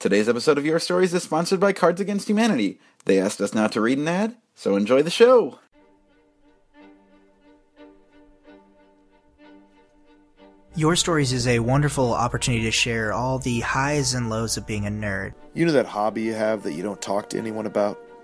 Today's episode of Your Stories is sponsored by Cards Against Humanity. They asked us not to read an ad, so enjoy the show. Your Stories is a wonderful opportunity to share all the highs and lows of being a nerd. You know that hobby you have that you don't talk to anyone about?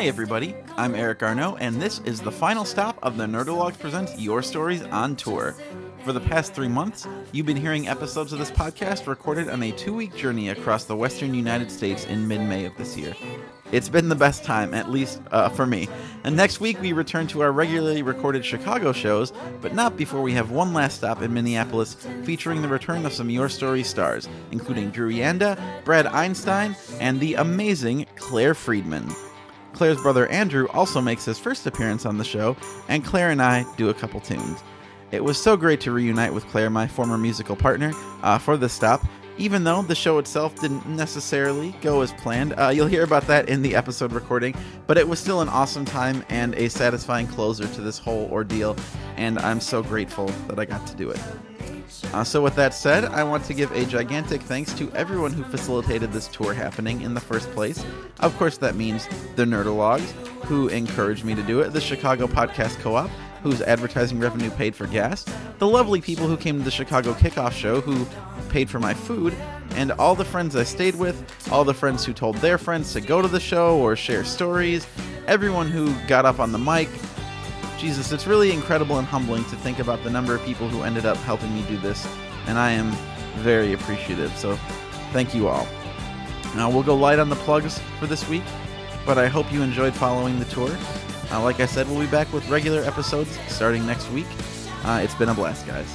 Hi, everybody. I'm Eric Garneau, and this is the final stop of the Nerdologues Presents Your Stories on Tour. For the past three months, you've been hearing episodes of this podcast recorded on a two week journey across the western United States in mid May of this year. It's been the best time, at least uh, for me. And next week, we return to our regularly recorded Chicago shows, but not before we have one last stop in Minneapolis featuring the return of some Your Story stars, including Drew Janda, Brad Einstein, and the amazing Claire Friedman. Claire's brother Andrew also makes his first appearance on the show, and Claire and I do a couple tunes. It was so great to reunite with Claire, my former musical partner, uh, for this stop. Even though the show itself didn't necessarily go as planned, uh, you'll hear about that in the episode recording, but it was still an awesome time and a satisfying closer to this whole ordeal, and I'm so grateful that I got to do it. Uh, so, with that said, I want to give a gigantic thanks to everyone who facilitated this tour happening in the first place. Of course, that means the Nerdologues, who encouraged me to do it, the Chicago Podcast Co op, whose advertising revenue paid for gas, the lovely people who came to the Chicago Kickoff Show, who paid for my food, and all the friends I stayed with, all the friends who told their friends to go to the show or share stories, everyone who got up on the mic, Jesus, it's really incredible and humbling to think about the number of people who ended up helping me do this, and I am very appreciative. So, thank you all. Now, we'll go light on the plugs for this week, but I hope you enjoyed following the tour. Uh, like I said, we'll be back with regular episodes starting next week. Uh, it's been a blast, guys.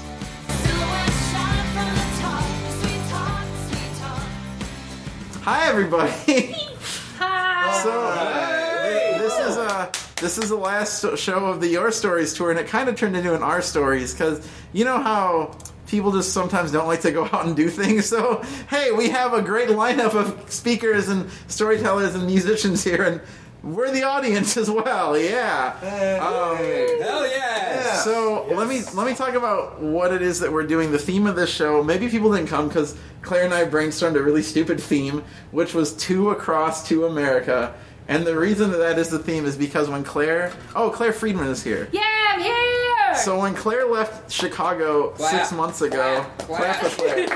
Hi, everybody. Hi. So, this is a this is the last show of the Your Stories tour, and it kind of turned into an Our Stories because you know how people just sometimes don't like to go out and do things. So, hey, we have a great lineup of speakers and storytellers and musicians here, and we're the audience as well. Yeah. Um, Hell yeah! so let me let me talk about what it is that we're doing. The theme of this show. Maybe people didn't come because Claire and I brainstormed a really stupid theme, which was two across to America. And the reason that that is the theme is because when Claire, oh Claire Friedman is here. Yeah, I'm here. So when Claire left Chicago six months ago, clap for Claire.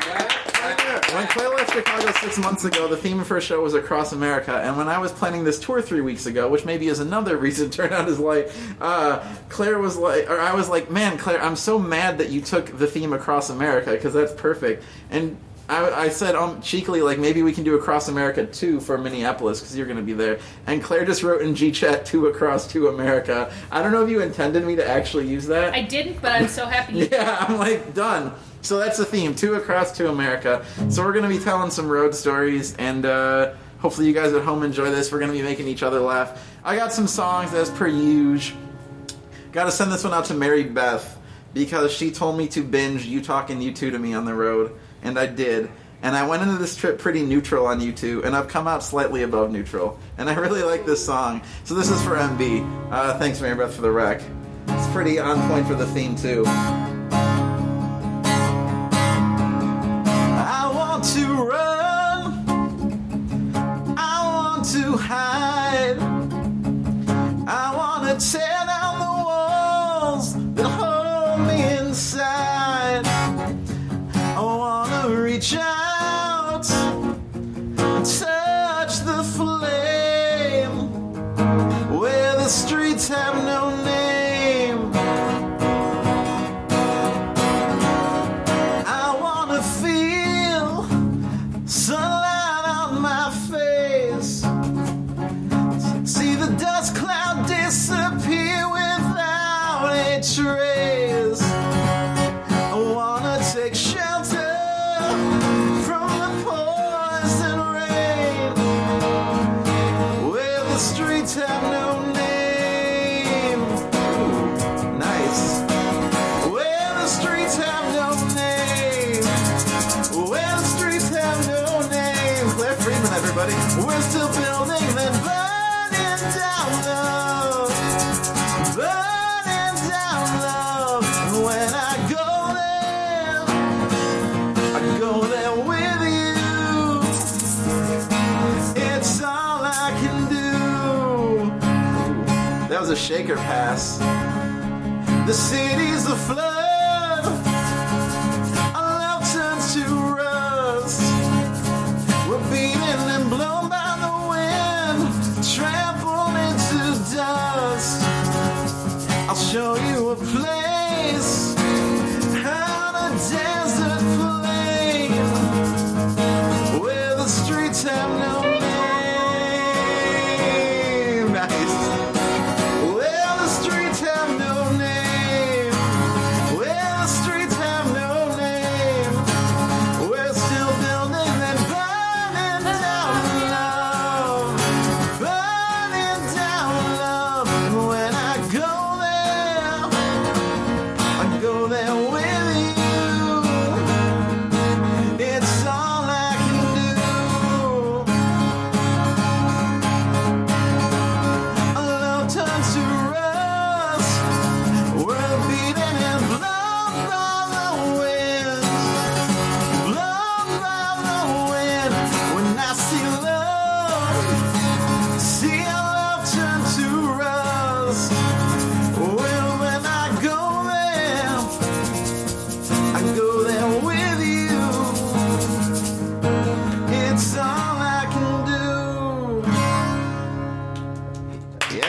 When Claire left Chicago six months ago, the theme of her show was Across America. And when I was planning this tour three weeks ago, which maybe is another reason to turn out his light, uh, Claire was like, or I was like, man, Claire, I'm so mad that you took the theme Across America because that's perfect. And I, I said um, cheekily, like, maybe we can do Across America 2 for Minneapolis because you're going to be there. And Claire just wrote in GChat 2 Across to America. I don't know if you intended me to actually use that. I didn't, but I'm so happy. you Yeah, I'm like done. So that's the theme: two across to America. So we're gonna be telling some road stories, and uh, hopefully you guys at home enjoy this. We're gonna be making each other laugh. I got some songs as per usual. Got to send this one out to Mary Beth because she told me to binge "You Talking You Two to me on the road, and I did. And I went into this trip pretty neutral on U2, and I've come out slightly above neutral. And I really like this song. So this is for MB. Uh, thanks, Mary Beth, for the rec. It's pretty on point for the theme, too. I want to run. I want to hide. I want to take Shaker pass. The city's a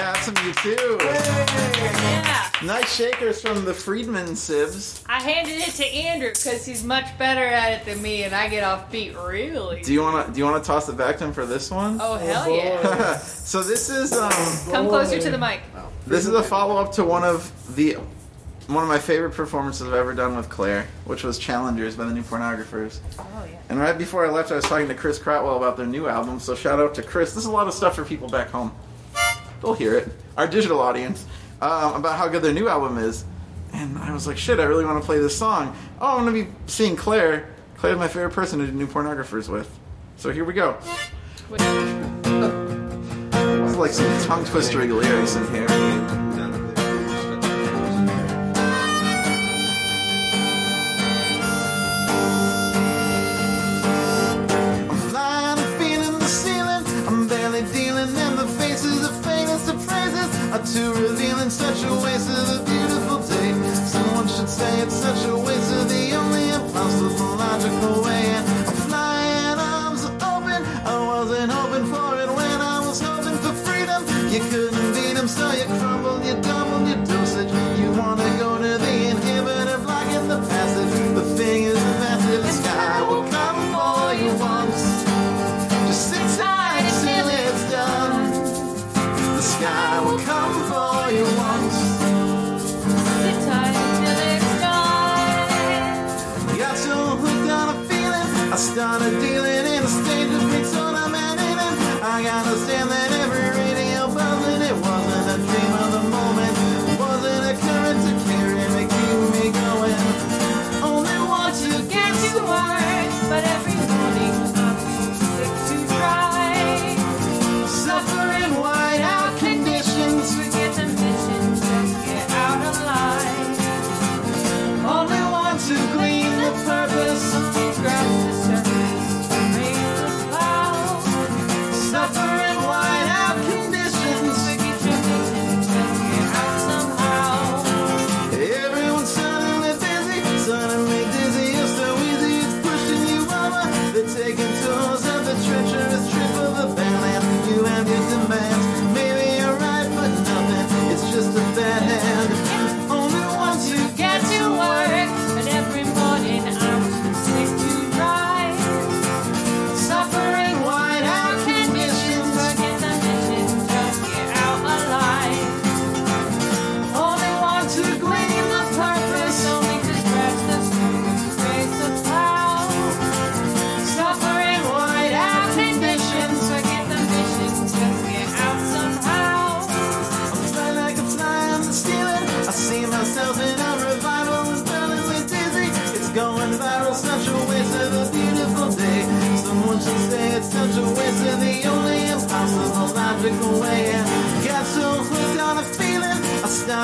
do. Yeah, some U2. Yeah. Nice shakers from the Friedman Sibs. I handed it to Andrew because he's much better at it than me, and I get off beat really. Do you wanna do you wanna toss it back to him for this one? oh hell yeah! so this is um Come closer to the mic. this is a follow up to one of the one of my favorite performances I've ever done with Claire, which was Challengers by the New Pornographers. Oh yeah. And right before I left, I was talking to Chris Crotwell about their new album. So shout out to Chris. This is a lot of stuff for people back home. They'll hear it. Our digital audience um, about how good their new album is. And I was like, shit, I really want to play this song. Oh, I'm gonna be seeing Claire. Claire's my favorite person to do New Pornographers with. So here we go. It's like some tongue twistering lyrics in here. Are too revealing. Such a waste of a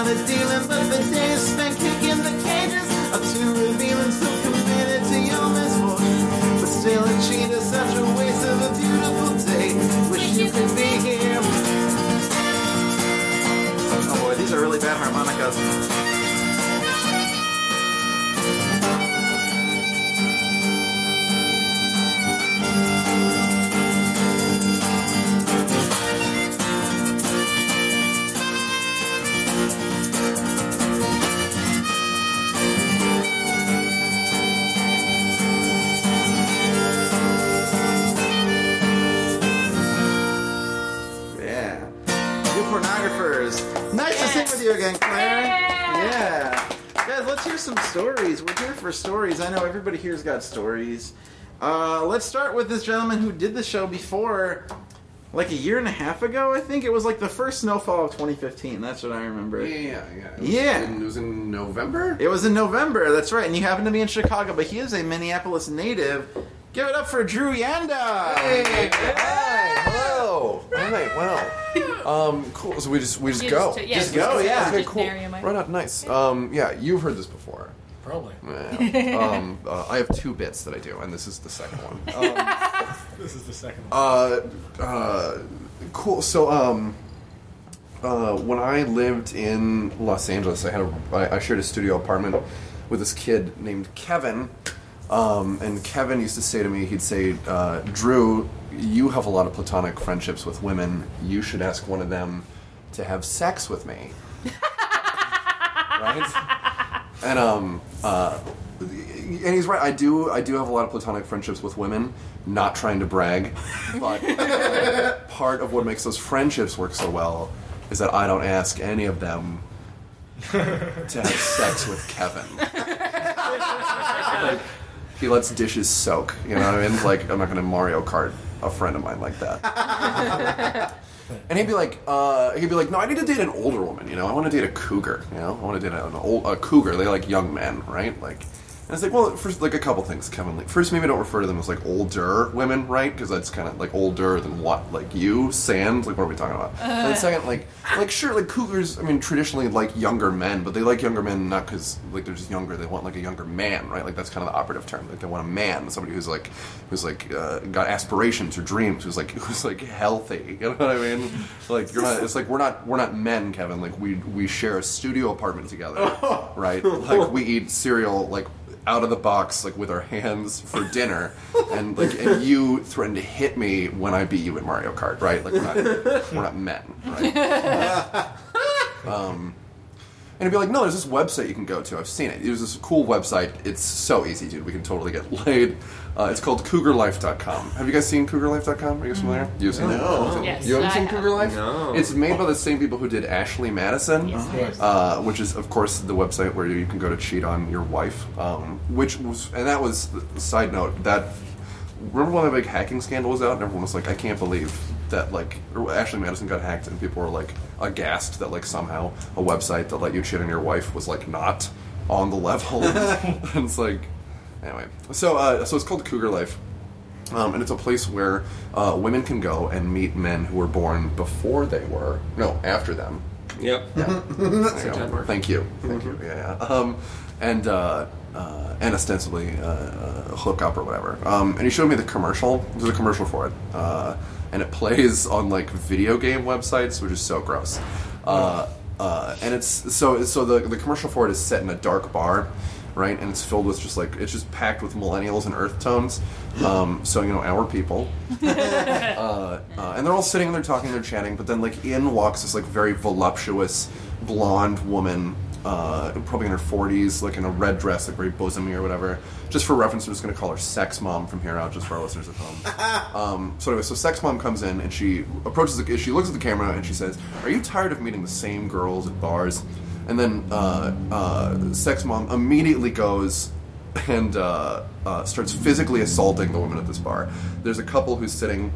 But the days spent kicking the cages are too revealing, so committed to your misfortune. But still, a cheat is such a waste of a beautiful day. Wish you could be here. Oh boy, these are really bad harmonicas. Pornographers. Nice to sing with you again, Claire. Yeah. Guys, let's hear some stories. We're here for stories. I know everybody here's got stories. Uh, let's start with this gentleman who did the show before, like a year and a half ago, I think. It was like the first snowfall of 2015. That's what I remember. Yeah, yeah, yeah. It was Yeah. In, it was in November. It was in November, that's right. And you happen to be in Chicago, but he is a Minneapolis native. Give it up for Drew Janda. Hey, hi, hello. All right, wow. Um, cool. So we just we just You go. just- yeah, Just go, yeah. Okay, Just cool. marry him, I- Right on, nice. Um, yeah, you've heard this before. Probably. Yeah. um, uh, I have two bits that I do, and this is the second one. Um, This is the second one. uh, uh, cool. So, um, uh, when I lived in Los Angeles, I had a I, I shared a studio apartment with this kid named Kevin. Um, and Kevin used to say to me, he'd say, uh, "Drew, you have a lot of platonic friendships with women. You should ask one of them to have sex with me." right? And um, uh, and he's right. I do. I do have a lot of platonic friendships with women. Not trying to brag, but part of what makes those friendships work so well is that I don't ask any of them to have sex with Kevin. like, he lets dishes soak. You know what I mean? Like I'm not going to Mario Kart a friend of mine like that. And he'd be like, uh, he'd be like, no, I need to date an older woman. You know, I want to date a cougar. You know, I want to date an old a cougar. They like young men, right? Like, and it's like, well, first, like a couple things, Kevin. Like, first, maybe don't refer to them as like older women, right? Because that's kind of like older than what, like you, sand. Like, what are we talking about? and second, like, like sure, like cougars. I mean, traditionally like younger men, but they like younger men not because like they're just younger. They want like a younger man, right? Like that's kind of the operative term. Like they want a man, somebody who's like, who's like uh, got aspirations or dreams, who's like who's like healthy. You know what I mean? Like you're not. It's like we're not we're not men, Kevin. Like we we share a studio apartment together, right? Like we eat cereal like out of the box like with our hands for dinner and like and you threatened to hit me when I beat you at Mario Kart, right? Like we're not we're not men, right? um and it'd be like, no, there's this website you can go to. I've seen it. There's this cool website. It's so easy, dude. We can totally get laid. Uh, it's called CougarLife.com. Have you guys seen CougarLife.com? Are you guys familiar? You've seen No. it? Yes, You haven't I seen have. Cougar Life? No. It's made by the same people who did Ashley Madison, Yes, it is. uh, which is, of course, the website where you can go to cheat on your wife. Um, which was, and that was, a side note, that, remember when the big hacking scandal was out and everyone was like, I can't believe that, like, or Ashley Madison got hacked and people were, like, aghast that, like, somehow a website that let you cheat on your wife was, like, not on the level. and it's like, anyway. So, uh, so it's called Cougar Life. Um, and it's a place where uh, women can go and meet men who were born before they were, no, after them. Yep. There you. Thank you. Thank you. Yeah, yeah. Um, and uh, uh, and ostensibly uh, uh, hook up or whatever. Um, and he showed me the commercial. There's a commercial for it, uh, and it plays on like video game websites, which is so gross. Uh, uh, and it's so so the the commercial for it is set in a dark bar. Right, and it's filled with just like it's just packed with millennials and earth tones. Um, so you know, our people, uh, uh, and they're all sitting and they're talking, they're chatting, but then like in walks this like very voluptuous blonde woman, uh, probably in her forties, like in a red dress, like very bosomy or whatever. Just for reference, I'm just gonna call her Sex Mom from here out, just for our listeners at home. Um, so anyway, so Sex Mom comes in and she approaches, the, she looks at the camera and she says, "Are you tired of meeting the same girls at bars?" And then uh, uh, Sex Mom immediately goes and uh, uh, starts physically assaulting the woman at this bar. There's a couple who's sitting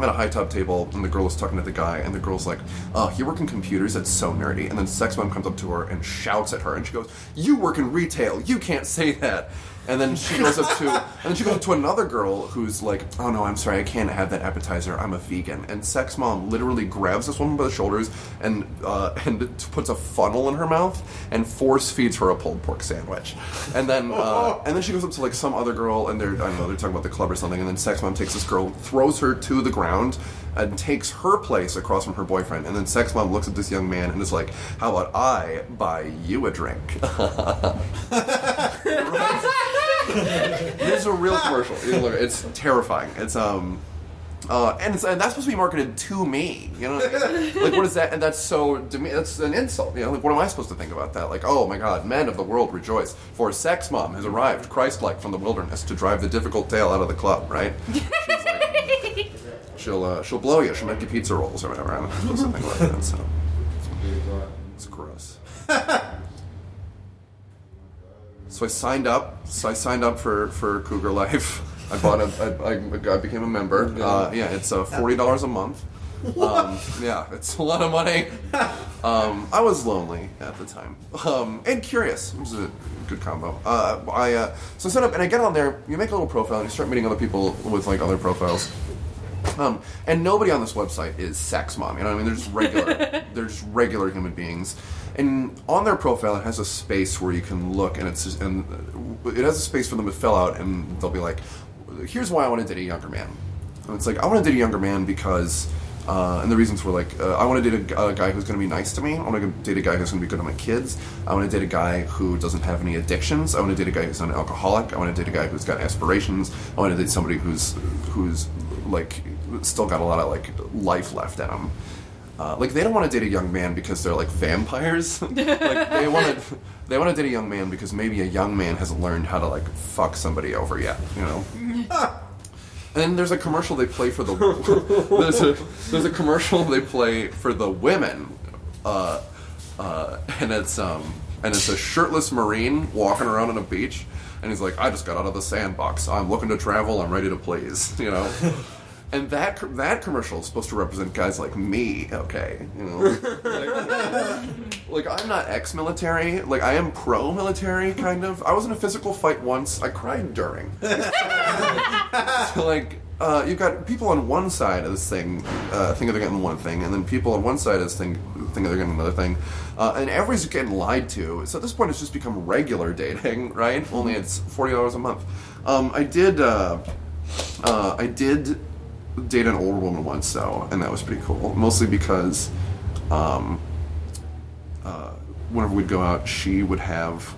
at a high top table, and the girl is talking to the guy, and the girl's like, "Oh, you work in computers? That's so nerdy." And then Sex Mom comes up to her and shouts at her, and she goes, "You work in retail. You can't say that." And then she goes up to, and then she goes up to another girl who's like, "Oh no, I'm sorry, I can't have that appetizer. I'm a vegan." And sex mom literally grabs this woman by the shoulders and uh, and puts a funnel in her mouth and force feeds her a pulled pork sandwich. And then uh, and then she goes up to like some other girl, and they're I don't know, they're talking about the club or something. And then sex mom takes this girl, throws her to the ground, and takes her place across from her boyfriend. And then sex mom looks at this young man and is like, "How about I buy you a drink?" It's a real commercial. It's terrifying. It's um, uh, and, and that's supposed to be marketed to me. You know, I like what is that? And that's so deme- that's an insult. You know, like what am I supposed to think about that? Like, oh my God, men of the world rejoice, for sex mom has arrived, Christ-like from the wilderness, to drive the difficult tale out of the club. Right? She'll uh, she'll blow you. She'll make you pizza rolls or whatever. Not supposed to think like that. So it's gross. So I signed up. So I signed up for, for Cougar Life. I bought a. I, I, I became a member. Uh, yeah, it's uh, forty dollars a month. Um, yeah, it's a lot of money. Um, I was lonely at the time um, and curious. It was a good combo. Uh, I uh, so I set up and I get on there. You make a little profile and you start meeting other people with like other profiles. Um, and nobody on this website is sex mom. You know what I mean? They're just regular. they're just regular human beings. And on their profile, it has a space where you can look, and it's and it has a space for them to fill out, and they'll be like, "Here's why I want to date a younger man." And it's like I want to date a younger man because. Uh, and the reasons were like, uh, I want to date a, a guy who's going to be nice to me. I want to date a guy who's going to be good to my kids. I want to date a guy who doesn't have any addictions. I want to date a guy who's not an alcoholic. I want to date a guy who's got aspirations. I want to date somebody who's who's like still got a lot of like life left in him. Uh, like they don't want to date a young man because they're like vampires. like they want to they want to date a young man because maybe a young man hasn't learned how to like fuck somebody over yet. You know. And there's a commercial they play for the there's a there's a commercial they play for the women, uh, uh, and it's um and it's a shirtless marine walking around on a beach, and he's like, I just got out of the sandbox. I'm looking to travel. I'm ready to please. You know. And that that commercial is supposed to represent guys like me, okay? You know, like, like, I'm not ex-military. Like I am pro-military, kind of. I was in a physical fight once. I cried during. so like, uh, you've got people on one side of this thing uh, think they're getting one thing, and then people on one side of this thing think they're getting another thing, uh, and everybody's getting lied to. So at this point, it's just become regular dating, right? Only it's forty dollars a month. Um, I did. Uh, uh, I did date an older woman once, though, and that was pretty cool. Mostly because um, uh, whenever we'd go out, she would have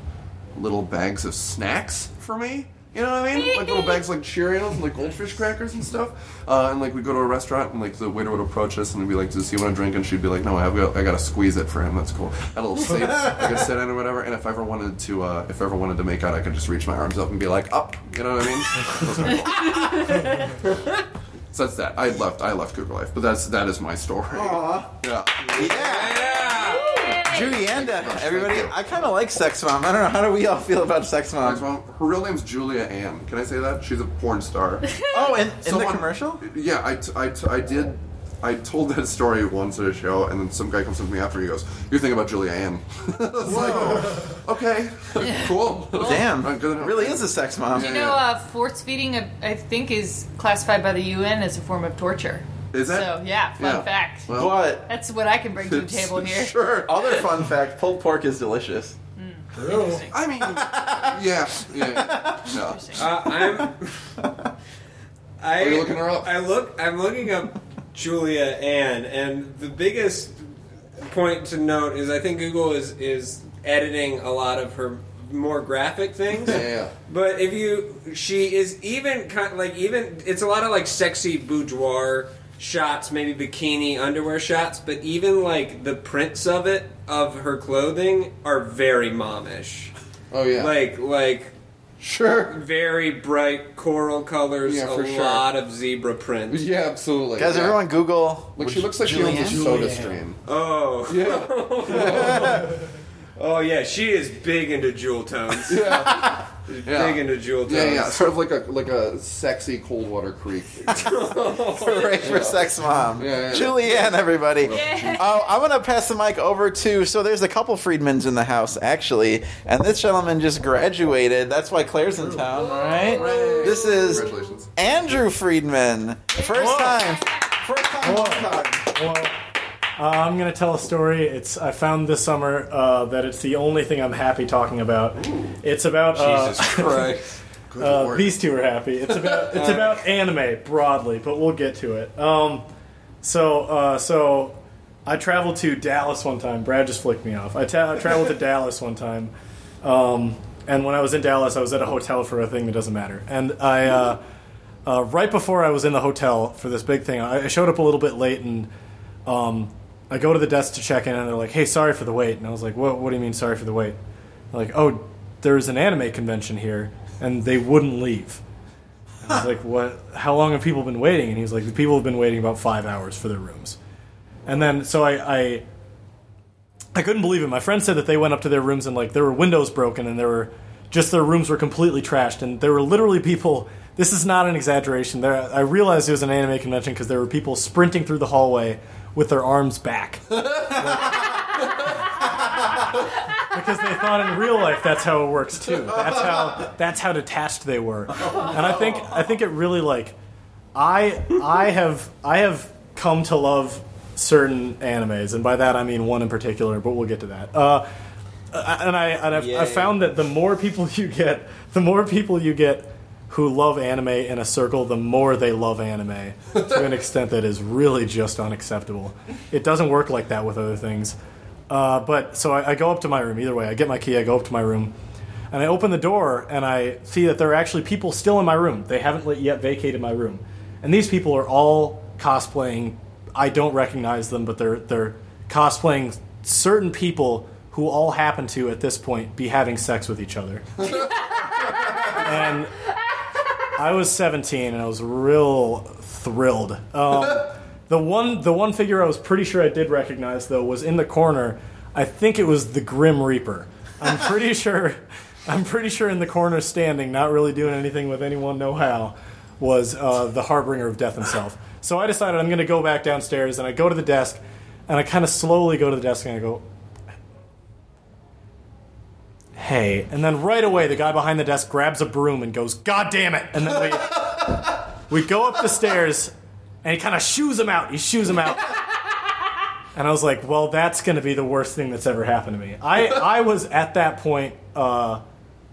little bags of snacks for me. You know what I mean? Like little bags like Cheerios and like goldfish crackers and stuff. Uh, and like we'd go to a restaurant and like the waiter would approach us and we'd be like, "Does he want a drink?" And she'd be like, "No, I've got, I got to squeeze it for him. That's cool." Had a little sit, like a sit in or whatever. And if I ever wanted to, uh, if I ever wanted to make out, I could just reach my arms up and be like, "Up." You know what I mean? That was kinda cool. So that's that. I left. I left Cougar Life, but that's that is my story. Yeah. Yeah. yeah. Drew Janda, uh, everybody. I kind of like Sex Mom. I don't know. How do we all feel about Sex Next Mom? Her real name's Julia Ann. Can I say that? She's a porn star. Oh, in, in the commercial? Yeah, I, t- I, t- I did. I told that story once at a show, and then some guy comes up to me after. He goes, "You're thinking about Julia Ann." Like, okay, cool. Damn, it really is a sex mom. Do You know, uh, force feeding, uh, I think, is classified by the UN as a form of torture. Is it? So, yeah, fun Yeah. fact. Well, But That's what I can bring to the table here. Sure. other fun fact: pulled pork is delicious. I mean, yeah, yeah. yeah. Uh, I'm. I, Are you looking her up? I look. I'm looking up Julia Ann, and the biggest point to note is I think Google is is editing a lot of her more graphic things. Yeah. But if you, she is even kind of like even it's a lot of like sexy boudoir shots, maybe bikini underwear shots, but even like the prints of it of her clothing are very momish. Oh yeah. Like like sure. very bright coral colors, Yeah, a for sure. lot of zebra print. Yeah, absolutely. Guys, yeah. everyone Google. Like she looks like Julia Ann? she owns a soda stream. Oh, Yeah. oh yeah, she is big into jewel tones. Yeah. Big into jewel Yeah, yeah, sort of like a like a sexy Coldwater Creek. Hooray for Sex Mom. Yeah, yeah. Julianne, everybody. Yeah. Oh, I'm going to pass the mic over to. So there's a couple Friedmans in the house, actually. And this gentleman just graduated. That's why Claire's in town, right? This is Andrew Friedman. First time. First time. long time. Uh, I'm gonna tell a story. It's I found this summer uh, that it's the only thing I'm happy talking about. It's about uh, Jesus Christ. Good uh, lord. these two are happy. It's about it's about anime broadly, but we'll get to it. Um, so uh, so I traveled to Dallas one time. Brad just flicked me off. I, ta- I traveled to Dallas one time, um, and when I was in Dallas, I was at a hotel for a thing that doesn't matter. And I uh, uh, right before I was in the hotel for this big thing, I, I showed up a little bit late and. Um, I go to the desk to check in, and they're like, "Hey, sorry for the wait." And I was like, "What? What do you mean, sorry for the wait?" They're like, "Oh, there's an anime convention here, and they wouldn't leave." I was like, "What? How long have people been waiting?" And he was like, "The people have been waiting about five hours for their rooms." And then, so I, I, I couldn't believe it. My friend said that they went up to their rooms and like there were windows broken, and there were just their rooms were completely trashed, and there were literally people. This is not an exaggeration. There, I realized it was an anime convention because there were people sprinting through the hallway with their arms back. because they thought in real life that's how it works too. That's how that's how detached they were. And I think I think it really like I I have I have come to love certain animes, and by that I mean one in particular, but we'll get to that. Uh, and I and I've, I've found that the more people you get, the more people you get who love anime in a circle, the more they love anime to an extent that is really just unacceptable. It doesn't work like that with other things. Uh, but so I, I go up to my room. Either way, I get my key. I go up to my room, and I open the door, and I see that there are actually people still in my room. They haven't yet vacated my room, and these people are all cosplaying. I don't recognize them, but they're they're cosplaying certain people who all happen to at this point be having sex with each other. and I was 17 and I was real thrilled. Um, the one the one figure I was pretty sure I did recognize though was in the corner. I think it was the Grim Reaper. I'm pretty sure I'm pretty sure in the corner standing, not really doing anything with anyone know how, was uh, the harbinger of death himself. So I decided I'm going to go back downstairs and I go to the desk and I kind of slowly go to the desk and I go, hey. And then right away, the guy behind the desk grabs a broom and goes, God damn it. And then we, we go up the stairs and he kind of shoos him out. He shoos him out. And I was like, well, that's going to be the worst thing that's ever happened to me. I, I was at that point, uh,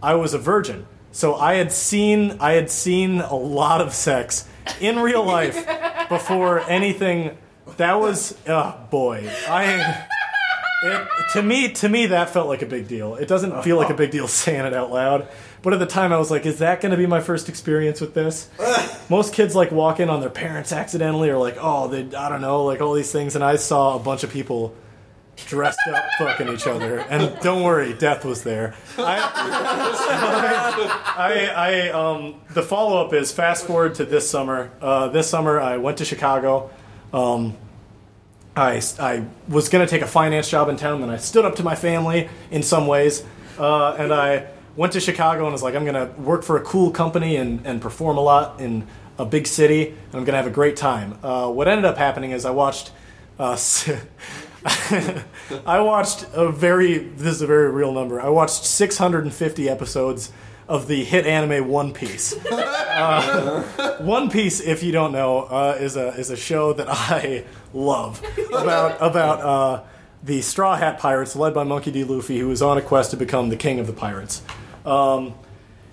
I was a virgin. So I had seen I had seen a lot of sex in real life before anything. That was oh boy, I it, to me to me that felt like a big deal. It doesn't feel like a big deal saying it out loud, but at the time I was like, is that going to be my first experience with this? Most kids like walk in on their parents accidentally, or like oh they I don't know like all these things, and I saw a bunch of people dressed up fucking each other, and don't worry, death was there. I, I, I um, the follow up is fast forward to this summer. Uh, this summer, I went to Chicago. Um, I, I was going to take a finance job in town, then I stood up to my family in some ways, uh, and I went to Chicago and was like, I'm going to work for a cool company and, and perform a lot in a big city, and I'm going to have a great time. Uh, what ended up happening is I watched. Uh, I watched a very this is a very real number. I watched 650 episodes of the hit anime One Piece. Uh, One Piece, if you don't know, uh, is a is a show that I love about about uh, the Straw Hat Pirates, led by Monkey D. Luffy, who is on a quest to become the king of the pirates. Um,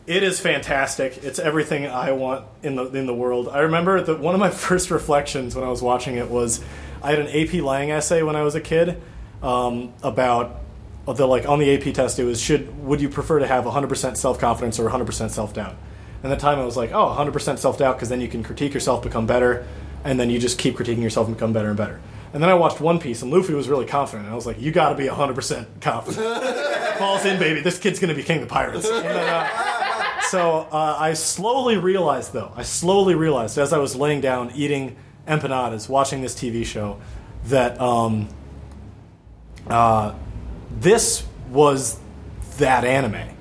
it is fantastic. It's everything I want in the in the world. I remember that one of my first reflections when I was watching it was I had an AP Lang essay when I was a kid um, about the like on the AP test. It was should would you prefer to have 100% self confidence or 100% self doubt? And at the time I was like, oh, 100% self doubt because then you can critique yourself, become better, and then you just keep critiquing yourself and become better and better. And then I watched One Piece, and Luffy was really confident. And I was like, you got to be 100% confident. Falls in, baby. This kid's going to be king of the pirates. Then, uh, so uh, I slowly realized, though, I slowly realized as I was laying down eating empanadas, watching this TV show, that um, uh, this was that anime.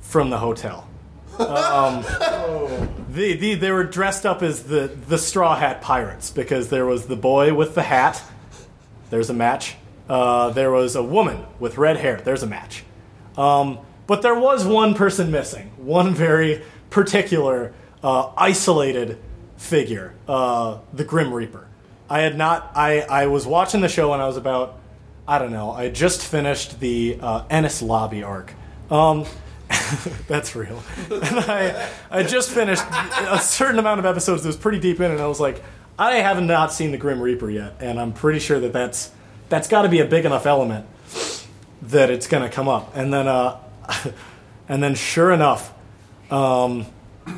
From the hotel. Um, the, the, they were dressed up as the, the Straw Hat Pirates because there was the boy with the hat. There's a match. Uh, there was a woman with red hair. There's a match. Um, but there was one person missing. One very particular, uh, isolated figure. Uh, the Grim Reaper. I had not. I, I was watching the show when I was about. I don't know. I just finished the uh, Enies Lobby arc. Um, that's real. And I, I just finished a certain amount of episodes that was pretty deep in, and I was like, I have not seen the Grim Reaper yet, and I'm pretty sure that that's that's got to be a big enough element that it's going to come up. And then, uh, and then, sure enough, um,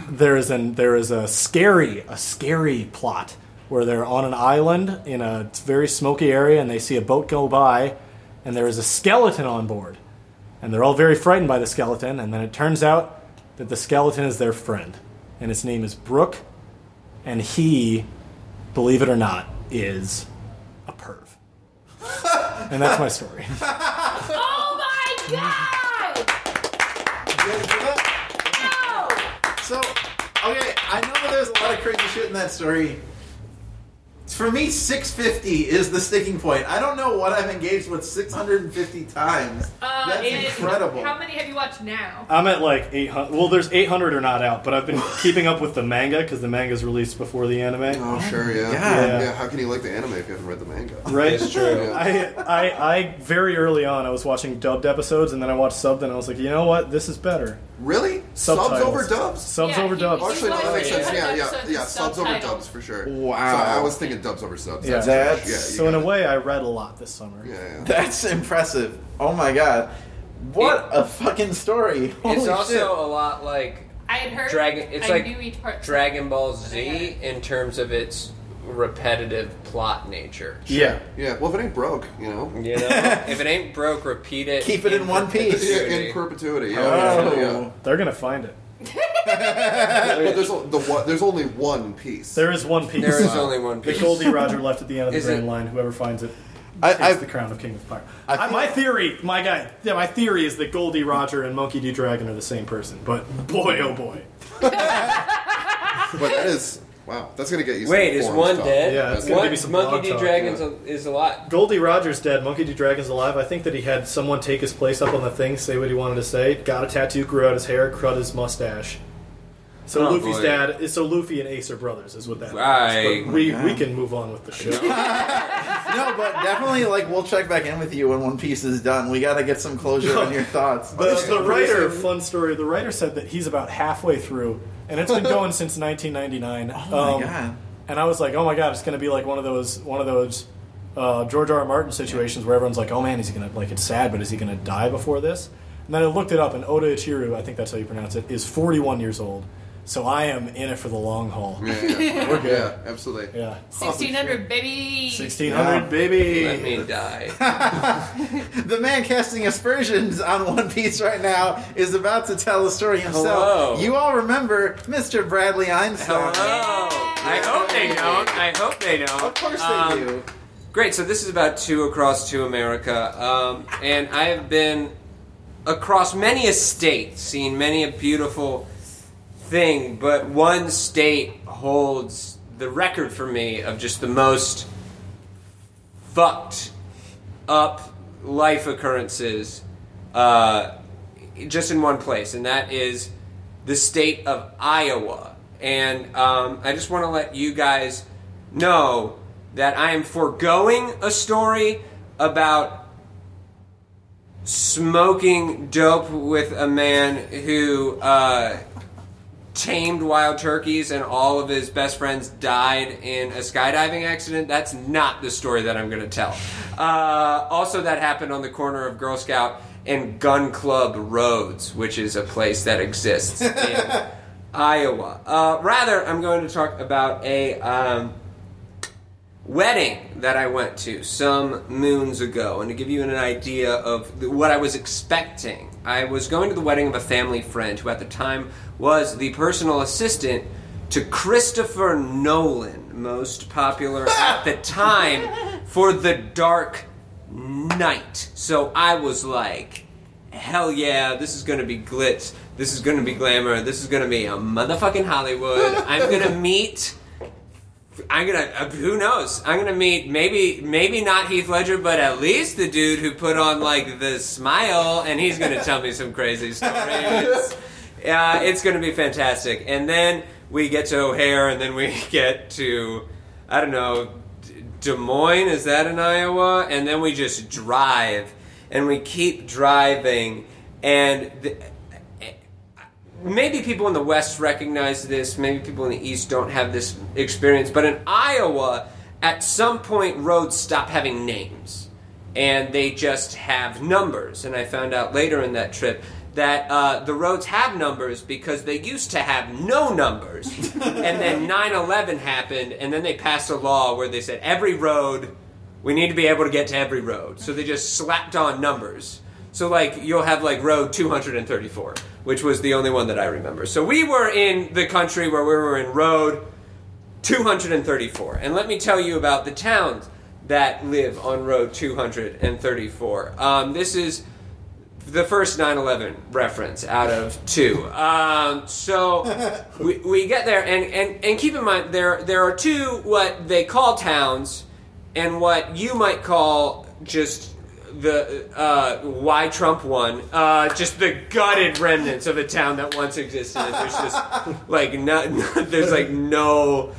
there is an there is a scary a scary plot where they're on an island in a very smoky area, and they see a boat go by, and there is a skeleton on board and they're all very frightened by the skeleton. And then it turns out that the skeleton is their friend, and his name is Brook, and he, believe it or not, is a perv. and that's my story. Oh my god! So, okay, I know that there's a lot of crazy shit in that story. For me, 650 is the sticking point. I don't know what I've engaged with 650 times. Uh, That's it- incredible. How many have you watched now? I'm at like 800. Well, there's 800 are not out, but I've been keeping up with the manga because the manga's released before the anime. Oh, sure, yeah. Yeah. yeah. How can you like the anime if you haven't read the manga? Right? It's true. Yeah. I, I, I very early on I was watching dubbed episodes and then I watched subbed and I was like, you know what, this is better. Really? Subs over dubs? Subs Yeah, over dubs. Actually, no, that makes sense. Yeah, yeah, yeah. with Subs over dubs for sure. Wow. So I was thinking dubs over subs. Yeah. That's- yeah. So in a way, I read a lot this summer. yeah, yeah. That's impressive. Oh my god. What a fucking story. It's also shit. a lot like I had heard. Dragon. It's I like knew each part. Dragon Ball Z in terms of its repetitive plot nature. Yeah. Yeah, well, if it ain't broke, you know. You know, if it ain't broke, repeat it. Keep it in one piece. Yeah, in perpetuity. Yeah, Oh. yeah, yeah. They're gonna find it. But there's, o- the one, there's only one piece. There is one piece. There is only one piece. The. Gol D. Roger left at the end of the Is Grand it- Line. Whoever finds it I- takes I've- the crown of King of Fire. I I feel- my theory, my guy, yeah, my theory is that Gol D. Roger and Monkey D. Dragon are the same person. But boy, oh boy, But that is wow. That's gonna get you. some Wait, is one talk. dead? Yeah, it's gonna One- give you some Monkey D. talk, Dragons yeah. is a lot. Gol D. Roger's dead. Monkey D. Dragon's alive. I think that he had someone take his place up on the thing, say what he wanted to say. Got a tattoo, grew out his hair, cut his mustache. So Oh, Luffy's boy. dad is so Luffy and Ace are brothers, is what that. Right. Is. But we oh, we can move on with the show. No, but definitely, like, we'll check back in with you when One Piece is done. We gotta get some closure on your thoughts. The, the writer, fun story. The writer said that he's about halfway through, and it's been going since 1999. Oh my Um, god. And I was like, oh my god, it's going to be like one of those one of those uh, George R. R. Martin situations where everyone's like, oh man, is he going to like it's sad, but is he going to die before this? And then I looked it up, and Oda Ichiru, I think that's how you pronounce it, is 41 years old. So I am in it for the long haul. Yeah, yeah. We're good. Yeah, absolutely. Yeah, 1600, baby. 1600 baby. Let me die. The man casting aspersions on One Piece right now is about to tell the story himself. Hello. You all remember Mr. Bradley Einstein. Hello. I hope they don't. I hope they don't. Of course they Um, do. Great. So this is about two across to America, um, and I have been across many a state, seen many a beautiful thing, but one state holds the record for me of just the most fucked up life occurrences uh, just in one place, and that is the state of Iowa. And um, I just want to let you guys know that I am foregoing a story about smoking dope with a man who uh, tamed wild turkeys and all of his best friends died in a skydiving accident. That's not the story that I'm going to tell. Uh, also, that happened on the corner of Girl Scout and Gun Club Roads, which is a place that exists in Iowa. Uh, rather, I'm going to talk about a. Um, wedding that I went to some moons ago, and to give you an idea of what I was expecting, I was going to the wedding of a family friend who at the time was the personal assistant to Christopher Nolan, most popular at the time for The Dark Knight. So I was like, hell yeah, this is going to be glitz. This is gonna be glamour. This is gonna be a motherfucking Hollywood. I'm gonna meet. I'm gonna. Uh, who knows? I'm gonna meet maybe maybe not Heath Ledger, but at least the dude who put on like the smile, and he's gonna tell me some crazy stories. Yeah, it's gonna be fantastic. And then we get to O'Hare, and then we get to I don't know D- Des Moines. Is that in Iowa? And then we just drive, and we keep driving, and. The, maybe people in the West recognize this, maybe people in the East don't have this experience, but in Iowa, at some point, roads stop having names and they just have numbers. And I found out later in that trip that uh, the roads have numbers because they used to have no numbers. and then 9 11 happened, and then they passed a law where they said every road, we need to be able to get to every road. So they just slapped on numbers. So like you'll have like road 234, which was the only one that I remember. So we were in the country where we were in road 234. And let me tell you about the towns that live on road 234. Um, this is the first 9/11 reference out of two. Um, so we, we get there, and, and, and keep in mind there there are two what they call towns, and what you might call just the uh, why Trump won, uh, just the gutted remnants of a town that once existed. There's just like no, no there's like no.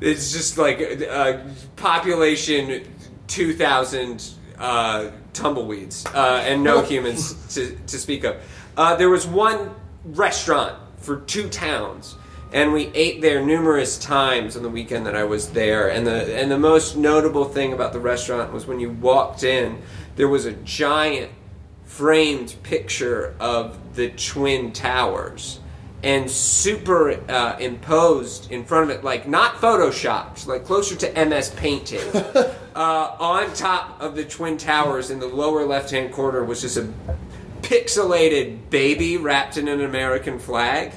It's just like uh, population two thousand uh, tumbleweeds uh, and no humans to, to speak of. Uh, there was one restaurant for two towns, and we ate there numerous times on the weekend that I was there. And the and the most notable thing about the restaurant was when you walked in, there was a giant framed picture of the twin towers and super uh, imposed in front of it, like not photoshopped, like closer to MS Painted. uh, on top of the twin towers in the lower left-hand corner was just a pixelated baby wrapped in an American flag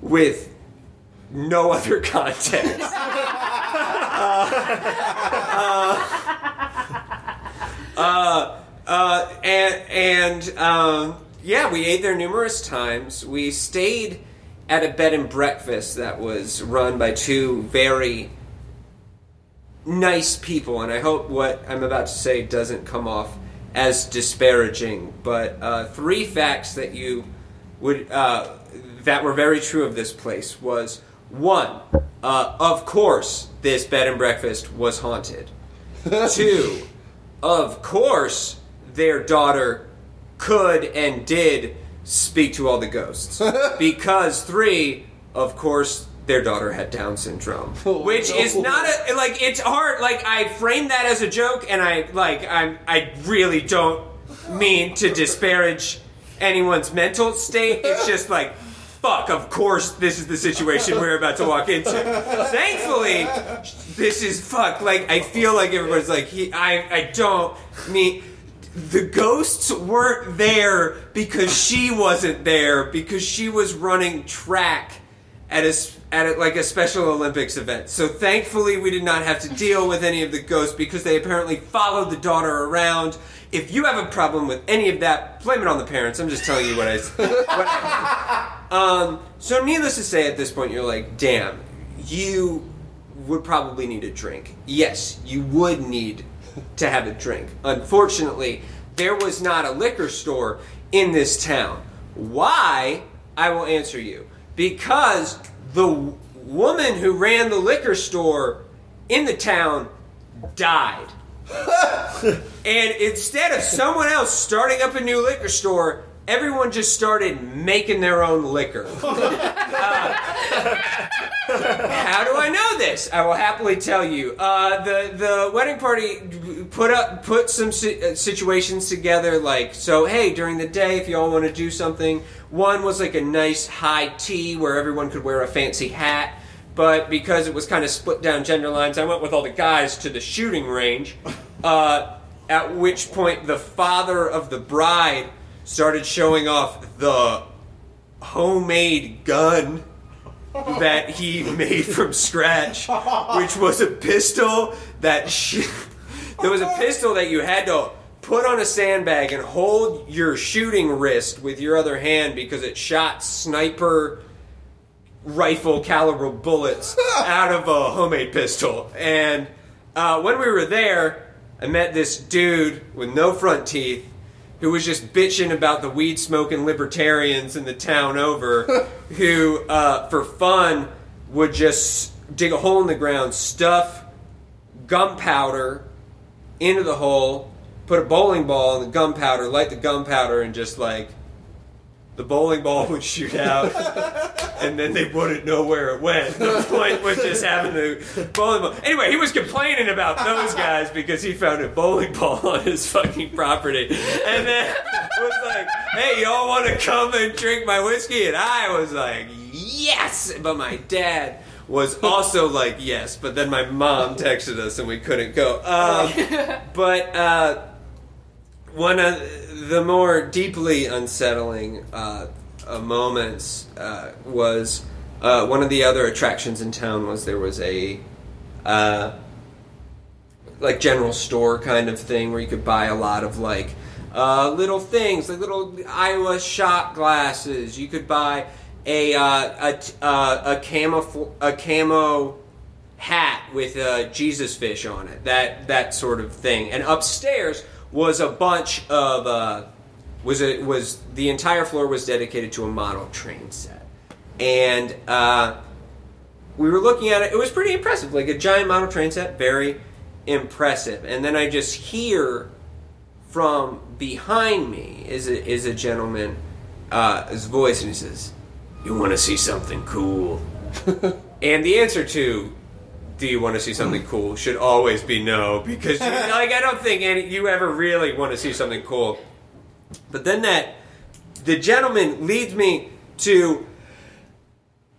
with no other context. uh, uh, and and um, yeah, we ate there numerous times. We stayed at a bed and breakfast that was run by two very nice people, and I hope what I'm about to say doesn't come off as disparaging. But uh, three facts that you would uh, that were very true of this place was one, uh, of course, this bed and breakfast was haunted. Two, of course, their daughter could and did speak to all the ghosts. because three, of course, their daughter had Down syndrome, oh, which is not a like. It's hard. Like I framed that as a joke, and I like I'm I really don't mean to disparage anyone's mental state. It's just like. Fuck, of course this is the situation we're about to walk into. Thankfully, this is fuck. Like, I feel like everybody's like, he, I, I don't mean. The ghosts weren't there because she wasn't there because she was running track at a at a, like a Special Olympics event. So thankfully, we did not have to deal with any of the ghosts because they apparently followed the daughter around. If you have a problem with any of that, blame it on the parents. I'm just telling you what I. What I um, so needless to say, at this point, you're like, damn, you would probably need a drink. Yes, you would need to have a drink. Unfortunately, there was not a liquor store in this town. Why? I will answer you. Because the w- woman who ran the liquor store in the town died. and instead of someone else starting up a new liquor store, everyone just started making their own liquor. Uh, how do I know this? I will happily tell you. Uh, the the wedding party put up put some si- uh, situations together. Like so, hey, during the day, if y'all want to do something, one was like a nice high tea where everyone could wear a fancy hat. But because it was kind of split down gender lines, I went with all the guys to the shooting range. Uh, at which point, the father of the bride started showing off the homemade gun that he made from scratch, which was a pistol that she, there was a pistol that you had to put on a sandbag and hold your shooting wrist with your other hand because it shot sniper rifle caliber bullets out of a homemade pistol. And uh, when we were there, I met this dude with no front teeth who was just bitching about the weed smoking libertarians in the town over, who, uh, for fun, would just dig a hole in the ground, stuff gunpowder into the hole, put a bowling ball in the gunpowder, light the gunpowder, and just like the bowling ball would shoot out, and then they wouldn't know where it went. The point was just having the bowling ball. Anyway, he was complaining about those guys because he found a bowling ball on his fucking property, and then was like, "Hey, y'all want to come and drink my whiskey?" And I was like, "Yes!" But my dad was also like, "Yes," but then my mom texted us and we couldn't go. Um, but. Uh, one of the more deeply unsettling uh, moments uh, was uh, one of the other attractions in town was there was a uh, like general store kind of thing where you could buy a lot of like uh, little things like little Iowa shot glasses. You could buy a uh, a a camo a camo hat with a Jesus fish on it. That that sort of thing. And upstairs was a bunch of uh, was it was the entire floor was dedicated to a model train set, and uh, we were looking at it. It was pretty impressive, like a giant model train set, very impressive. And then I just hear from behind me is a, is a gentleman, uh, his voice, and he says, "You want to see something cool?" and the answer to do you want to see something cool should always be no because you, like I don't think any you ever really want to see something cool. But then that the gentleman leads me to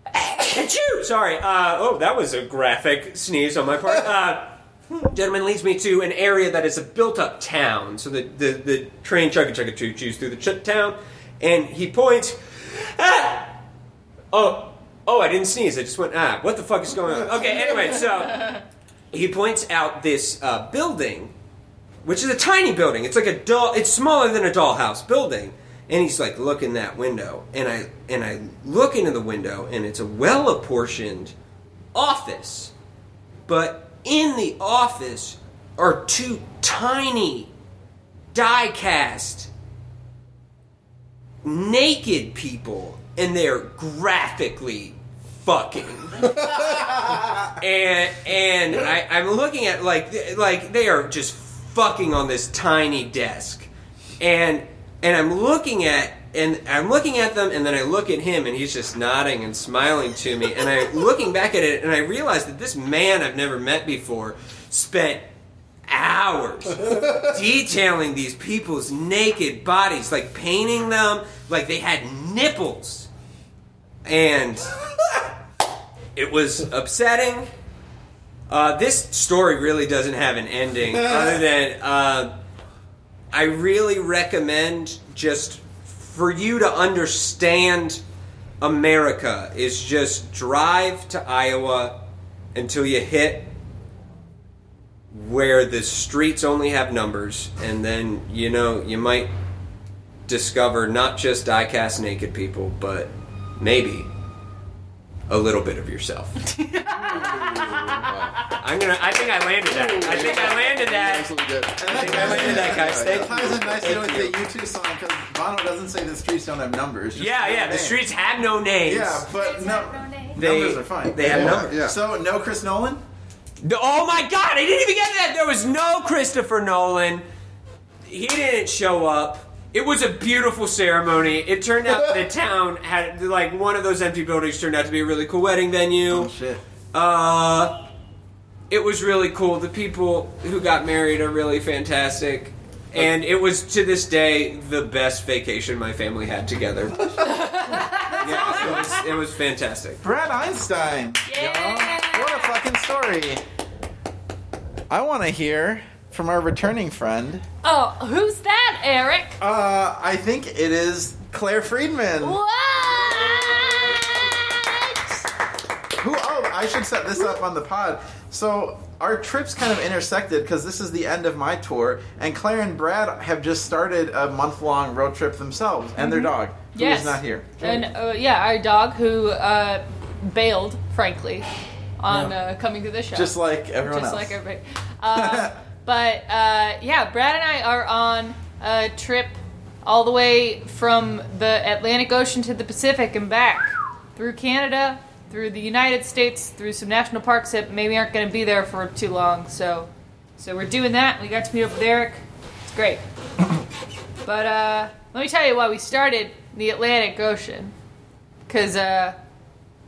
Achoo! Sorry. Uh, oh, that was a graphic sneeze on my part. Uh, gentleman leads me to an area that is a built-up town. So the the, the train chugga chugga choo choos through the ch- town, and he points. Ah! Oh, oh! I didn't sneeze. I just went ah. What the fuck is going on? Okay. Anyway, so he points out this uh, building, which is a tiny building. It's like a doll. It's smaller than a dollhouse building. And he's like, look in that window, and I and I look into the window, and it's a well apportioned office, but in the office are two tiny die cast naked people, and they're graphically fucking. and and I, I'm looking at like like they are just fucking on this tiny desk, and and I'm looking at and I'm looking at them, and then I look at him, and he's just nodding and smiling to me, and I'm looking back at it, and I realize that this man I've never met before spent hours detailing these people's naked bodies, like painting them like they had nipples, and it was upsetting. Uh, this story really doesn't have an ending, other than uh, I really recommend just for you to understand America is just drive to Iowa until you hit where the streets only have numbers, and then you know you might discover not just die-cast naked people, but maybe a little bit of yourself. I'm gonna. I think I landed that. I think I landed that. I think I landed that, guys. It Thank ties in nicely Thank with you. the U2 song because Bono doesn't say the streets don't have numbers. just Yeah, yeah. The names. streets have no names. Yeah, but no, They- numbers are fine. they have Yeah. numbers. Yeah. So no Chris Nolan. No- Oh my god, I didn't even get to that. There was no Christopher Nolan. He didn't show up. It was a beautiful ceremony. It turned out the town had like one of those empty buildings turned out to be a really cool wedding venue. Oh shit. Uh it was really cool. The people who got married are really fantastic. And it was to this day the best vacation my family had together. yeah, it was, it was fantastic. Brad Einstein. Yeah. What a fucking story. I want to hear from our returning friend. Oh, who's that, Eric? Uh, I think it is Claire Friedman. What? Who? Oh, I should set this up on the pod. So our trips kind of intersected because this is the end of my tour, and Claire and Brad have just started a month long road trip themselves and their dog, who is Yes. not here. And uh, yeah, our dog who uh, bailed, frankly, on uh, coming to the show. Just like everyone Just else. like everybody. Uh, but uh, yeah, Brad and I are on a trip all the way from the Atlantic Ocean to the Pacific and back through Canada, through the United States, through some national parks that maybe aren't going to be there for too long. So, so we're doing that. We got to meet up with Eric. It's great. But uh, let me tell you why we started the Atlantic Ocean. Because uh,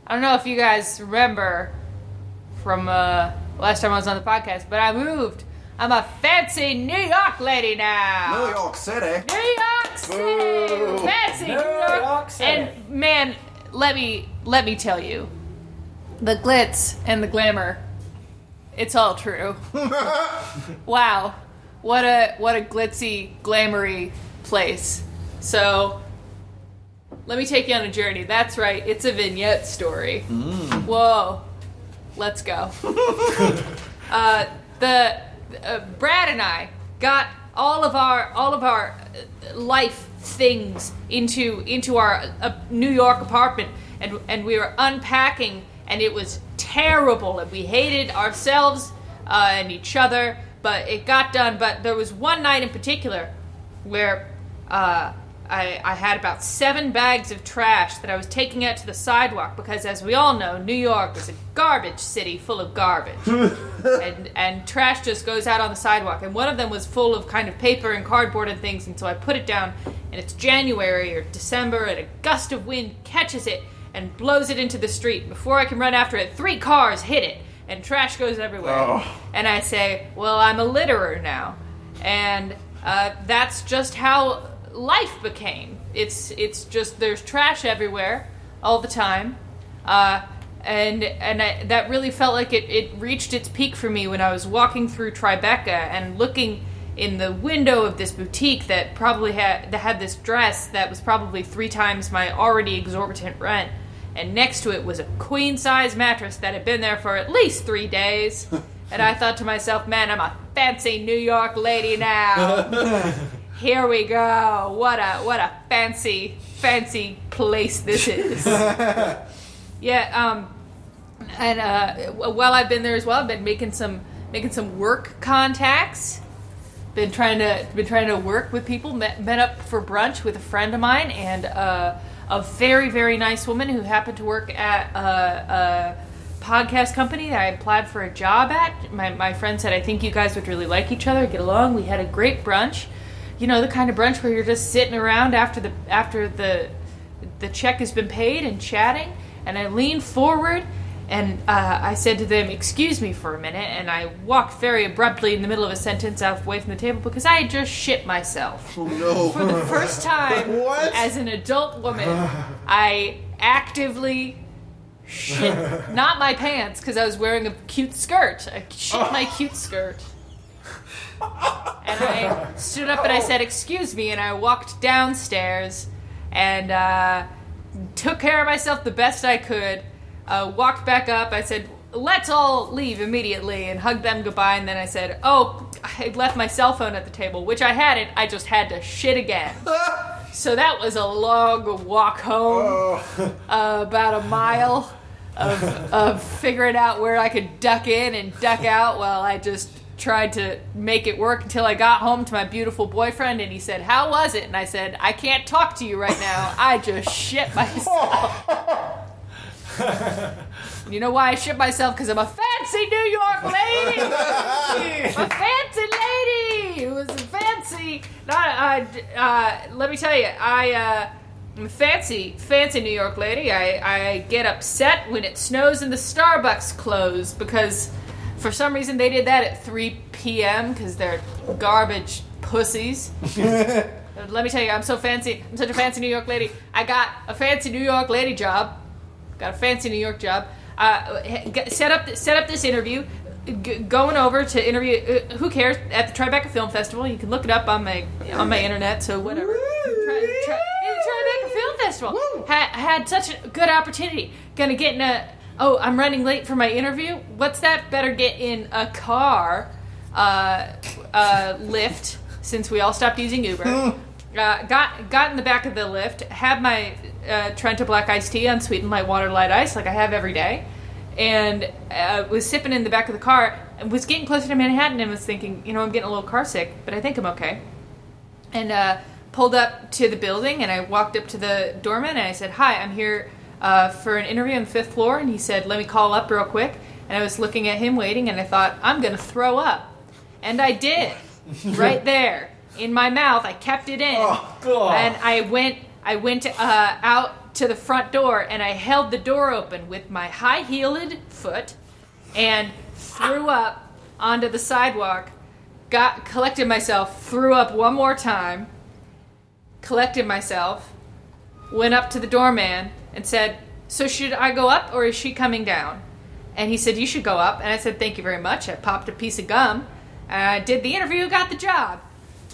I don't know if you guys remember from uh, last time I was on the podcast, but I moved. I'm a fancy New York lady now. New York City. New York City, fancy New York. City. And man, let me let me tell you, the glitz and the glamour, it's all true. wow, what a what a glitzy, glamory place. So. Let me take you on a journey. That's right, it's a vignette story. Whoa, let's go. uh, the uh, Brad and I got all of our all of our uh, life things into into our uh, New York apartment, and and we were unpacking, and it was terrible, and we hated ourselves uh, and each other. But it got done. But there was one night in particular where uh, I, I had about seven bags of trash that I was taking out to the sidewalk because, as we all know, New York is a garbage city full of garbage, and and trash just goes out on the sidewalk. And one of them was full of kind of paper and cardboard and things, and so I put it down. And it's January or December, and a gust of wind catches it and blows it into the street. Before I can run after it, three cars hit it, and trash goes everywhere. Oh. And I say, "Well, I'm a litterer now," and uh, that's just how life became. It's it's just there's trash everywhere all the time, uh, and and I, that really felt like it, it reached its peak for me when I was walking through Tribeca and looking in the window of this boutique that probably had that had this dress that was probably three times my already exorbitant rent. And next to it was a queen size mattress that had been there for at least three days. and I thought to myself, man, I'm a fancy New York lady now. Here we go. What a what a fancy fancy place this is. yeah. Um. And uh, while I've been there as well, I've been making some making some work contacts. Been trying to been trying to work with people. Met, met up for brunch with a friend of mine and uh, a very very nice woman who happened to work at a, a podcast company that I applied for a job at. My my friend said I think you guys would really like each other, get along. We had a great brunch. You know the kind of brunch where you're just sitting around after the after the the check has been paid and chatting. And I leaned forward and uh, I said to them, "Excuse me for a minute." And I walked very abruptly in the middle of a sentence out away from the table because I had just shit myself. Oh no! For the first time as an adult woman, I actively shit not my pants because I was wearing a cute skirt. I shit my cute skirt. And I stood up and I said, "Excuse me," and I walked downstairs and uh, took care of myself the best I could. Uh, walked back up. I said, "Let's all leave immediately," and hugged them goodbye. And then I said, "Oh, I left my cell phone at the table, which I hadn't. I just had to shit again." so that was a long walk home, uh, about a mile of of figuring out where I could duck in and duck out while I just tried to make it work until I got home to my beautiful boyfriend and he said, "How was it?" And I said, "I can't talk to you right now. I just shit myself." You know why I shit myself? Because I'm a fancy New York lady. a fancy lady. It was a fancy. Not. Uh, uh, let me tell you, I. Uh, I'm a fancy, fancy New York lady. I, I get upset when it snows and the Starbucks close because for some reason they did that at 3 p.m. because they're garbage pussies. Let me tell you, I'm so fancy. I'm such a fancy New York lady. I got a fancy New York lady job. Got a fancy New York job. Uh, set up set up this interview. G- going over to interview. Uh, who cares? At the Tribeca Film Festival. You can look it up on my on my internet. So whatever. Tri- tri- Tribeca Film Festival. Ha- had such a good opportunity. Gonna get in a "Oh, I'm running late for my interview. What's that? Better get in a car, uh, uh, Lyft, since we all stopped using Uber." uh, got got in the back of the Lyft, had my uh, Trenta Black iced tea on sweetened light water, light ice, like I have every day, and uh, was sipping in the back of the car. and Was getting closer to Manhattan and was thinking, you know, I'm getting a little car sick, but I think I'm okay. And uh, pulled up to the building, and I walked up to the doorman and I said, "Hi, I'm here uh, for an interview on the fifth floor." And he said, "Let me call up real quick." And I was looking at him waiting, and I thought, "I'm gonna throw up," and I did, right there in my mouth. I kept it in, and I went. I went uh, out to the front door, and I held the door open with my high-heeled foot, and threw up onto the sidewalk. Got collected myself, threw up one more time, collected myself, went up to the doorman and said, "So should I go up or is she coming down?" And he said, "You should go up." And I said, "Thank you very much." I popped a piece of gum. I did the interview, got the job.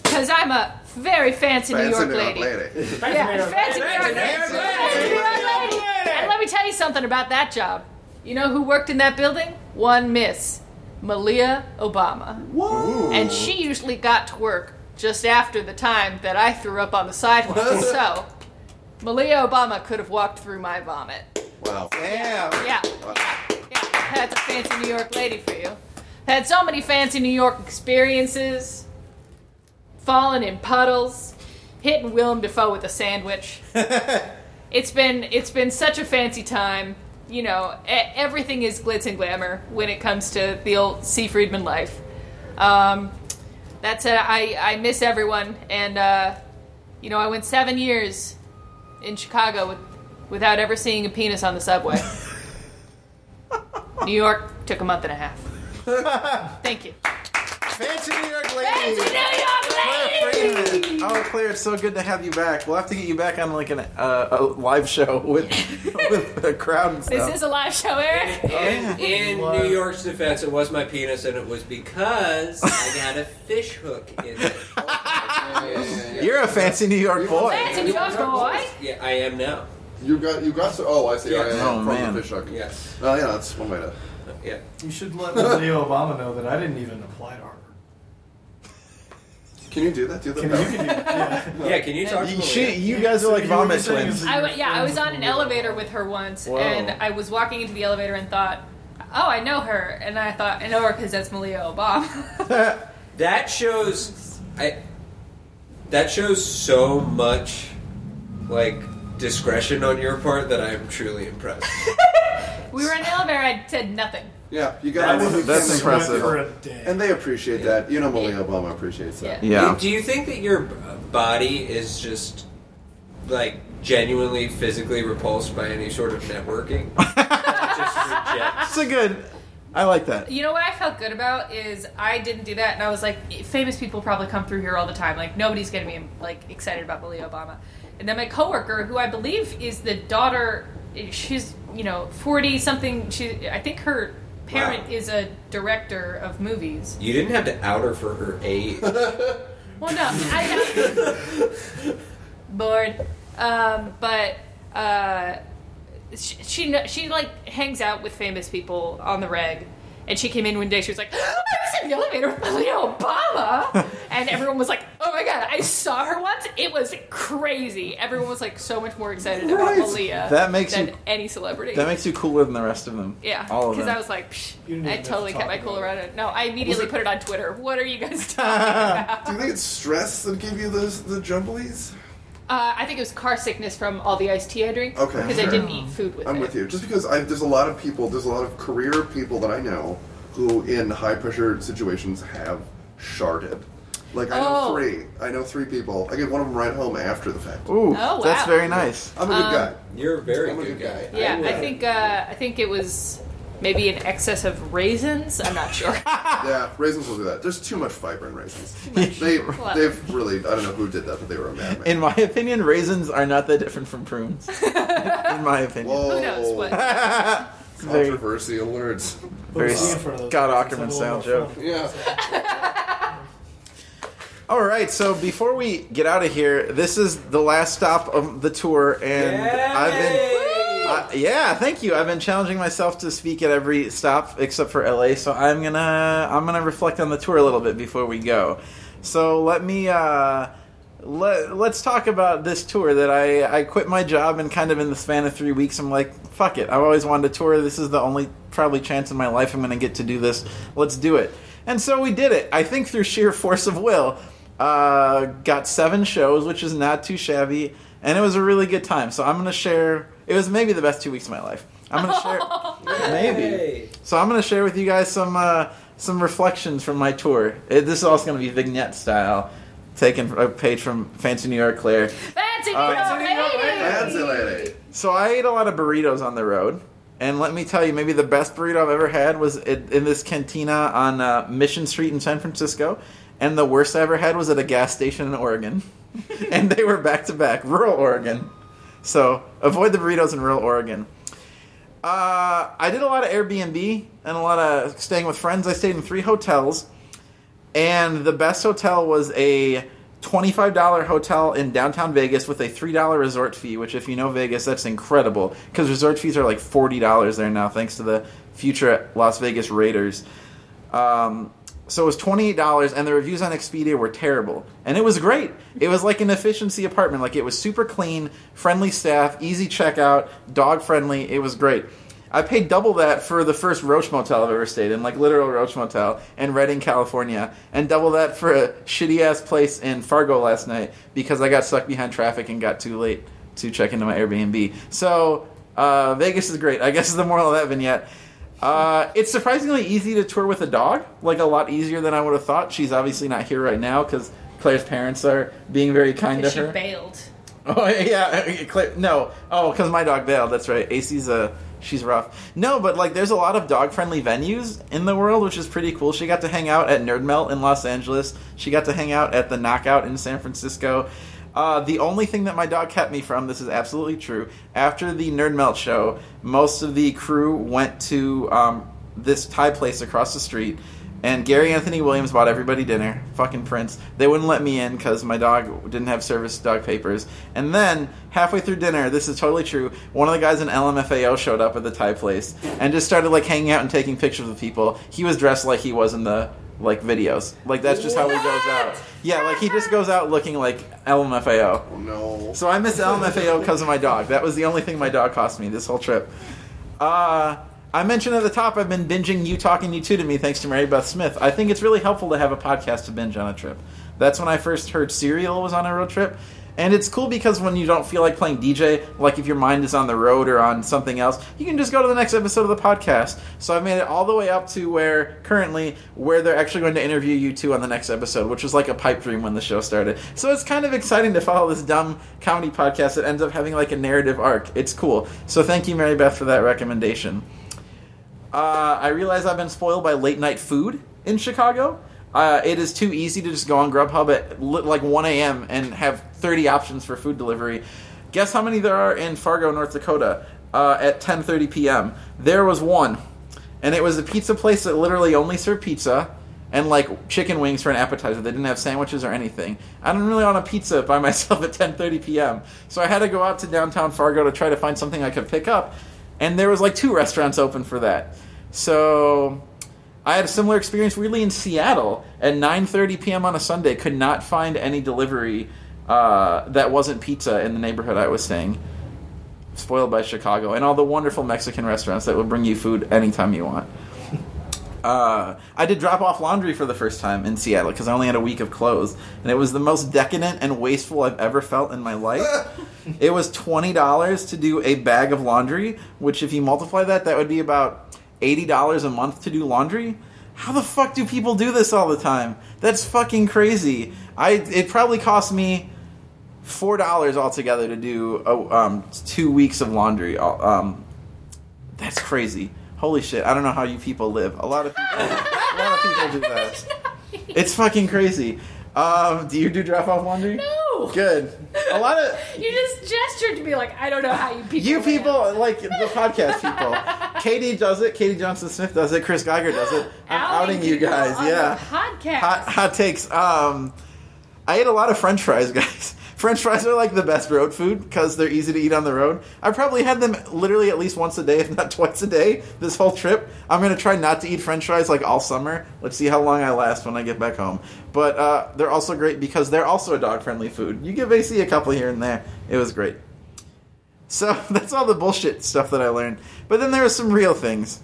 Because I'm a very fancy, New York New York lady. lady. Yeah, fancy New York lady. Fancy New York lady. And let me tell you something about that job. You know who worked in that building? One Miss Malia Obama. Whoa. And she usually got to work just after the time that I threw up on the sidewalk. so, Malia Obama could have walked through my vomit. Wow. Damn. Yeah, yeah, yeah. That's a fancy New York lady for you. Had so many fancy New York experiences. Falling in puddles, hitting Willem Dafoe with a sandwich. it's been it's been such a fancy time. You know, e- everything is glitz and glamour when it comes to the old C. Friedman life. Um, that said, I, I miss everyone, and uh, you know, I went seven years in Chicago with, without ever seeing a penis on the subway. New York took a month and a half. Thank you. Fancy New York lady. Fancy New York Claire Friedman. Oh, Claire, it's so good to have you back. We'll have to get you back on like an, uh, a live show with with the crowd and stuff. This is a live show, Eric. In, in New York's defense, it was my penis, and it was because I got a fish hook in it. You're a fancy New York boy. Fancy New York boy. Yeah, I am now. You got you got so. Oh, I see. Yes. I am Oh, from man. the fish hook. Yes. Oh yeah, that's one way to. Yeah. You should let Malia Obama know that I didn't even apply to Harvard. Can you do that? Do that. Can you, can you, yeah. Yeah, can you talk to You, me? she, you guys are like So you- what vomit twins. is I yeah, I was on an elevator with her once, Whoa. and I was walking into the elevator and thought, "Oh, I know her," and I thought, "I know her because that's Malia Obama." That shows, I. That shows so much, like discretion on your part that I am truly impressed. we were in the elevator. I said nothing. Yeah, you got. That was That's impressive. For a day. And they appreciate that. You know, Malia Obama appreciates that. Yeah. Do you think that your body is just like genuinely physically repulsed by any sort of networking? Just rejects. It's a good. I like that. You know what I felt good about is I didn't do that, and I was like, famous people probably come through here all the time. Like nobody's gonna be like excited about Malia Obama. And then my coworker, who I believe is the daughter, she's you know forty something. She, I think her parent Wow. is a director of movies. You didn't have to out her for her age. Well, no, I bored. Um, but uh, she, she she like hangs out with famous people on the reg. And she came in one day. She was like, "I was in the elevator with Malia Obama," and everyone was like, "Oh my god, I saw her once. It was crazy." Everyone was like so much more excited Right. about Malia That makes than you- any celebrity. That makes you cooler than the rest of them. yeah, all of because. I was like, Psh, I even to totally kept my cool about around it. No, I immediately it- put it on Twitter. What are you guys talking about? Do you think it's stress that gave you those the jumblies? Uh, I think it was car sickness from all the iced tea I drink. Okay, Because I sure. didn't eat food with it. I'm it. with you. Just because I, there's a lot of people, there's a lot of career people that I know who, in high pressure situations, have sharded. Like I know Oh. three. I know three people. I get one of them right home after the fact. Ooh, Oh, that's very nice. I'm a good Um, guy. You're a very I'm a good good guy. Yeah, would- I think uh, I think it was maybe an excess of raisins. I'm not sure. Yeah, raisins will do that. There's too much fiber in raisins. They, Well- they've really. I don't know who did that, but they were a madman. In my opinion, raisins are not that different from prunes. In my opinion. Whoa. Who knows what? Controversy very, Controversial very See in front of those Scott Aukerman it's a style joke. Yeah. All right, so before we get out of here, this is the last stop of the tour, and I've been. Yeah, thank you. I've been challenging myself to speak at every stop except for LA, so I'm gonna I'm gonna reflect on the tour a little bit before we go. So let me uh, let let's talk about this tour that I I quit my job and kind of in the span of three weeks I'm like fuck it. I've always wanted to tour. This is the only probably chance in my life I'm gonna get to do this. Let's do it. And so we did it. I think through sheer force of will. Uh, got seven shows, which is not too shabby, and it was a really good time. So I'm gonna share. It was maybe the best two weeks of my life. I'm gonna share. maybe. So I'm gonna share with you guys some uh, some reflections from my tour. It, this is also gonna be vignette style, taken a page from Fancy New York Claire. Fancy New Uh, Fancy lady. So I ate a lot of burritos on the road, and let me tell you, maybe the best burrito I've ever had was in, in this cantina on uh, Mission Street in San Francisco, and the worst I ever had was at a gas station in Oregon, and they were back to back, rural Oregon. So avoid the burritos in rural Oregon. Uh, I did a lot of Airbnb and a lot of staying with friends. I stayed in three hotels, and the best hotel was a $25 hotel in downtown Vegas with a $3 resort fee, which, if you know Vegas, that's incredible because resort fees are like $40 there now, thanks to the future Las Vegas Raiders. Um, so it was $28, and the reviews on Expedia were terrible. And it was great. It was like an efficiency apartment. Like, it was super clean, friendly staff, easy checkout, dog friendly. It was great. I paid double that for the first Roach Motel I've ever stayed in, like literal Roach Motel in Redding, California, and double that for a shitty ass place in Fargo last night because I got stuck behind traffic and got too late to check into my Airbnb. So uh, Vegas is great. I guess is the moral of that vignette. Uh, it's surprisingly easy to tour with a dog, like a lot easier than I would have thought. She's obviously not here right now because Claire's parents are being very kind to She her. bailed. Oh yeah, Claire, no. Oh, because my dog bailed. That's right. AC's a she's rough. No, but like there's a lot of dog friendly venues in the world, which is pretty cool. She got to hang out at Nerd Melt in Los Angeles. She got to hang out at the Knockout in San Francisco. Uh, the only thing that my dog kept me from, this is absolutely true, after the Nerd Melt show, most of the crew went to um, this Thai place across the street, and Gary Anthony Williams bought everybody dinner. Fucking Prince. They wouldn't let me in because my dog didn't have service dog papers. And then, halfway through dinner, this is totally true, one of the guys in LMFAO showed up at the Thai place and just started like hanging out and taking pictures with people. He was dressed like he was in the like videos. Like that's just how he goes out. Yeah, like he just goes out looking like LMFAO. Oh no. So I miss LMFAO because of my dog. That was the only thing my dog cost me this whole trip. Uh, I mentioned at the top I've been binging You Talking U2 to Me thanks to Mary Beth Smith. I think it's really helpful to have a podcast to binge on a trip. That's when I first heard Serial was on a road trip. And it's cool because when you don't feel like playing DJ, like if your mind is on the road or on something else, you can just go to the next episode of the podcast. So I've made it all the way up to where currently where they're actually going to interview U2 on the next episode, which was like a pipe dream when the show started. So it's kind of exciting to follow this dumb comedy podcast that ends up having like a narrative arc. It's cool. So thank you, Mary Beth, for that recommendation. Uh, I realize I've been spoiled by late night food in Chicago. Uh, it is too easy to just go on Grubhub at li- like 1 a.m. and have 30 options for food delivery. Guess how many there are in Fargo, North Dakota uh, at 10:30 p.m. There was one, and it was a pizza place that literally only served pizza and like chicken wings for an appetizer. They didn't have sandwiches or anything. I didn't really want a pizza by myself at 10:30 p.m. So I had to go out to downtown Fargo to try to find something I could pick up, and there was like two restaurants open for that. So I had a similar experience weirdly in Seattle at 9:30 p.m. on a Sunday. Could not find any delivery uh, that wasn't pizza in the neighborhood I was staying. Spoiled by Chicago and all the wonderful Mexican restaurants that will bring you food anytime you want. Uh, I did drop off laundry for the first time in Seattle because I only had a week of clothes, and it was the most decadent and wasteful I've ever felt in my life. it was twenty dollars to do a bag of laundry, which if you multiply that, that would be about eighty dollars a month to do laundry. How the fuck do people do this all the time? That's fucking crazy. I it probably cost me four dollars altogether to do a, um, two weeks of laundry. Um, that's crazy. Holy shit! I don't know how you people live. A lot of people, a lot of people do that. It's fucking crazy. Um, do you do drop off laundry? No. Good. A lot of You just gestured to be like, I don't know how you people. you live." people like the podcast people. Katie does it. Katie Johnson Smith does it. Chris Geiger does it. I'm outing, you guys. Yeah. podcast. Hot, hot takes. Um, I ate a lot of French fries, guys. French fries are like the best road food because they're easy to eat on the road. I probably had them literally at least once a day, if not twice a day, this whole trip. I'm gonna try not to eat French fries like all summer. Let's see how long I last when I get back home. But uh, they're also great because they're also a dog friendly food. You give AC a couple here and there. It was great. So that's all the bullshit stuff that I learned. But then there were some real things.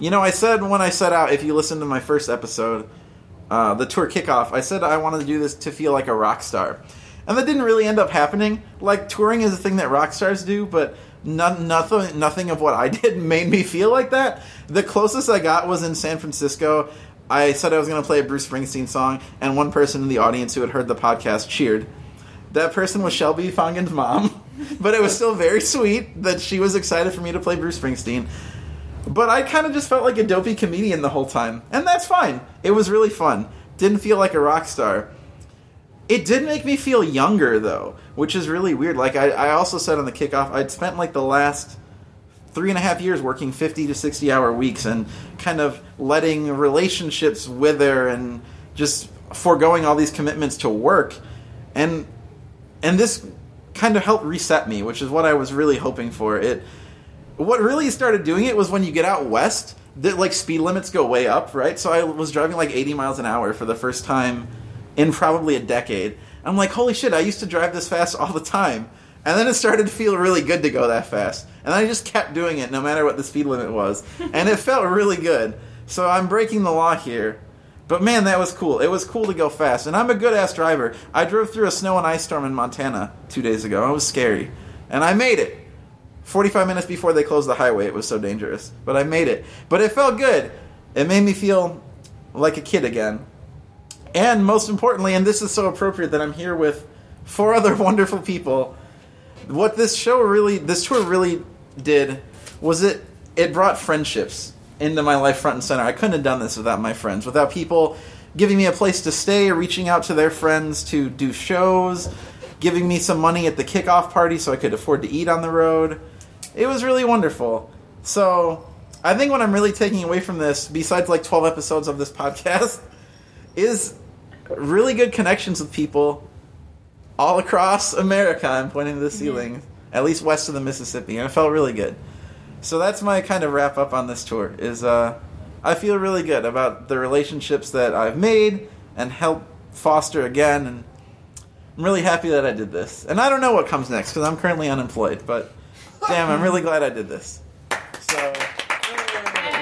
You know, I said when I set out, if you listen to my first episode, uh, the tour kickoff, I said I wanted to do this to feel like a rock star. And that didn't really end up happening. Like, touring is a thing that rock stars do, but none, nothing, nothing of what I did made me feel like that. The closest I got was in San Francisco. I said I was going to play a Bruce Springsteen song, and one person in the audience who had heard the podcast cheered. That person was Shelby Fongen's mom, but it was still very sweet that she was excited for me to play Bruce Springsteen. But I kind of just felt like a dopey comedian the whole time, and that's fine. It was really fun. Didn't feel like a rock star. It did make me feel younger though, which is really weird. Like I, I also said on the kickoff, I'd spent like the last three and a half years working 50 to 60 hour weeks and kind of letting relationships wither and just foregoing all these commitments to work. And and this kind of helped reset me which is what i was really hoping for. It what really started doing it was when you get out west the like speed limits go way up right? So i was driving like 80 miles an hour for the first time in probably a decade i'm like holy shit i used to drive this fast all the time and then it started to feel really good to go that fast and i just kept doing it no matter what the speed limit was and it felt really good so i'm breaking the law here but man, that was cool. It was cool to go fast. And I'm a good ass driver. I drove through a snow and ice storm in Montana two days ago. It was scary. And I made it. 45 minutes before they closed the highway, it was so dangerous. But I made it. But it felt good. It made me feel like a kid again. And most importantly, and this is so appropriate that I'm here with four other wonderful people. What this show really, this tour really did was it it brought friendships into my life front and center. I couldn't have done this without my friends, without people giving me a place to stay, reaching out to their friends to do shows, giving me some money at the kickoff party so I could afford to eat on the road. It was really wonderful. So, I think what I'm really taking away from this, besides like 12 episodes of this podcast, is really good connections with people all across America. I'm pointing to the ceiling, at least west of the Mississippi, and it felt really good. So that's my kind of wrap up on this tour. Is uh, I feel really good about the relationships that I've made and helped foster again, and I'm really happy that I did this. And I don't know what comes next because I'm currently unemployed, but damn, I'm really glad I did this. So,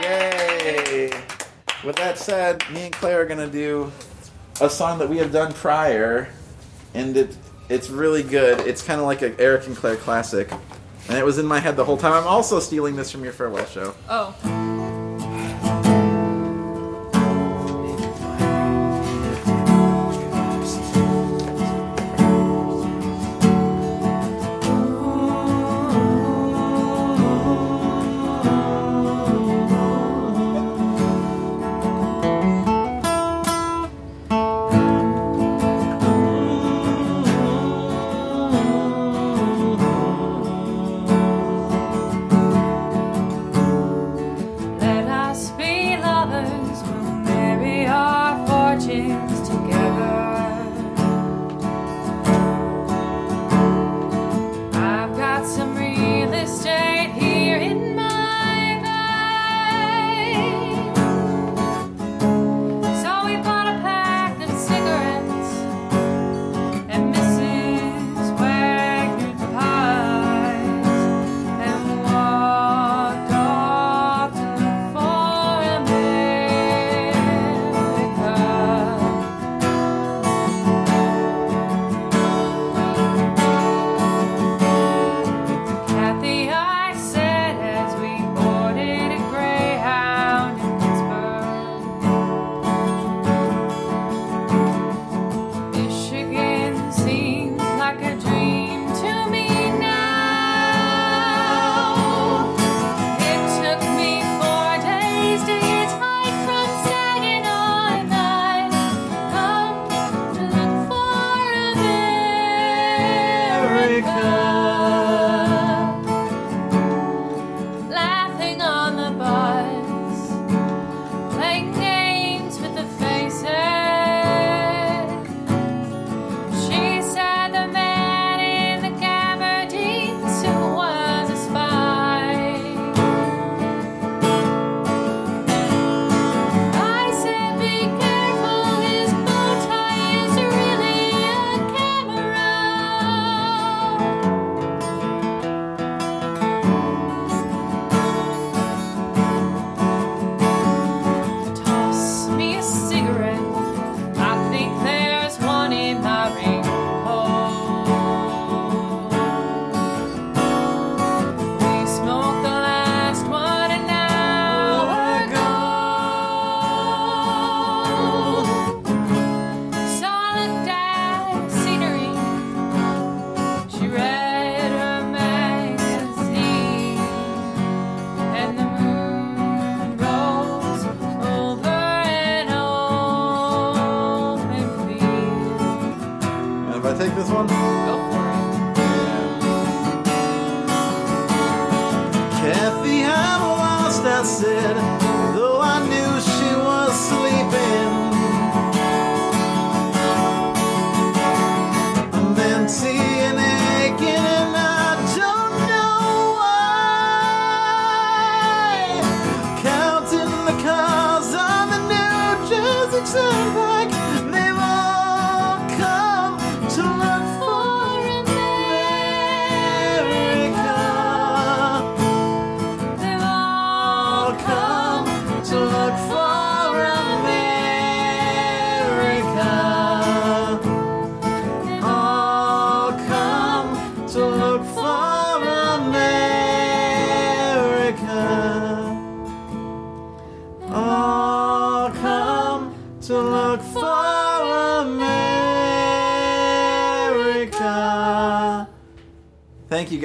yay! With that said, me and Claire are gonna do a song that we have done prior, and it it's really good. It's kind of like an Eric and Claire classic, and it was in my head the whole time. I'm also stealing this from your farewell show. Oh. Fortunes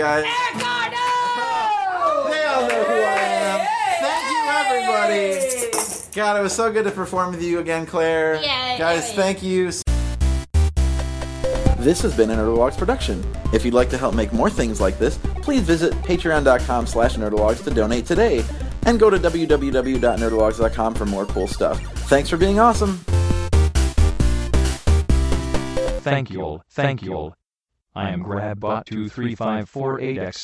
Thank you guys. They all know who I am. Thank you, everybody. God, it was so good to perform with you again, Claire. Yay. Guys, thank you. This has been an Nerdologues production. If you'd like to help make more things like this, please visit patreon.com slash nerdologues to donate today. And go to www.nerdologues.com for more cool stuff. Thanks for being awesome. Thank you all. Thank you all. I am GrabBot23548X.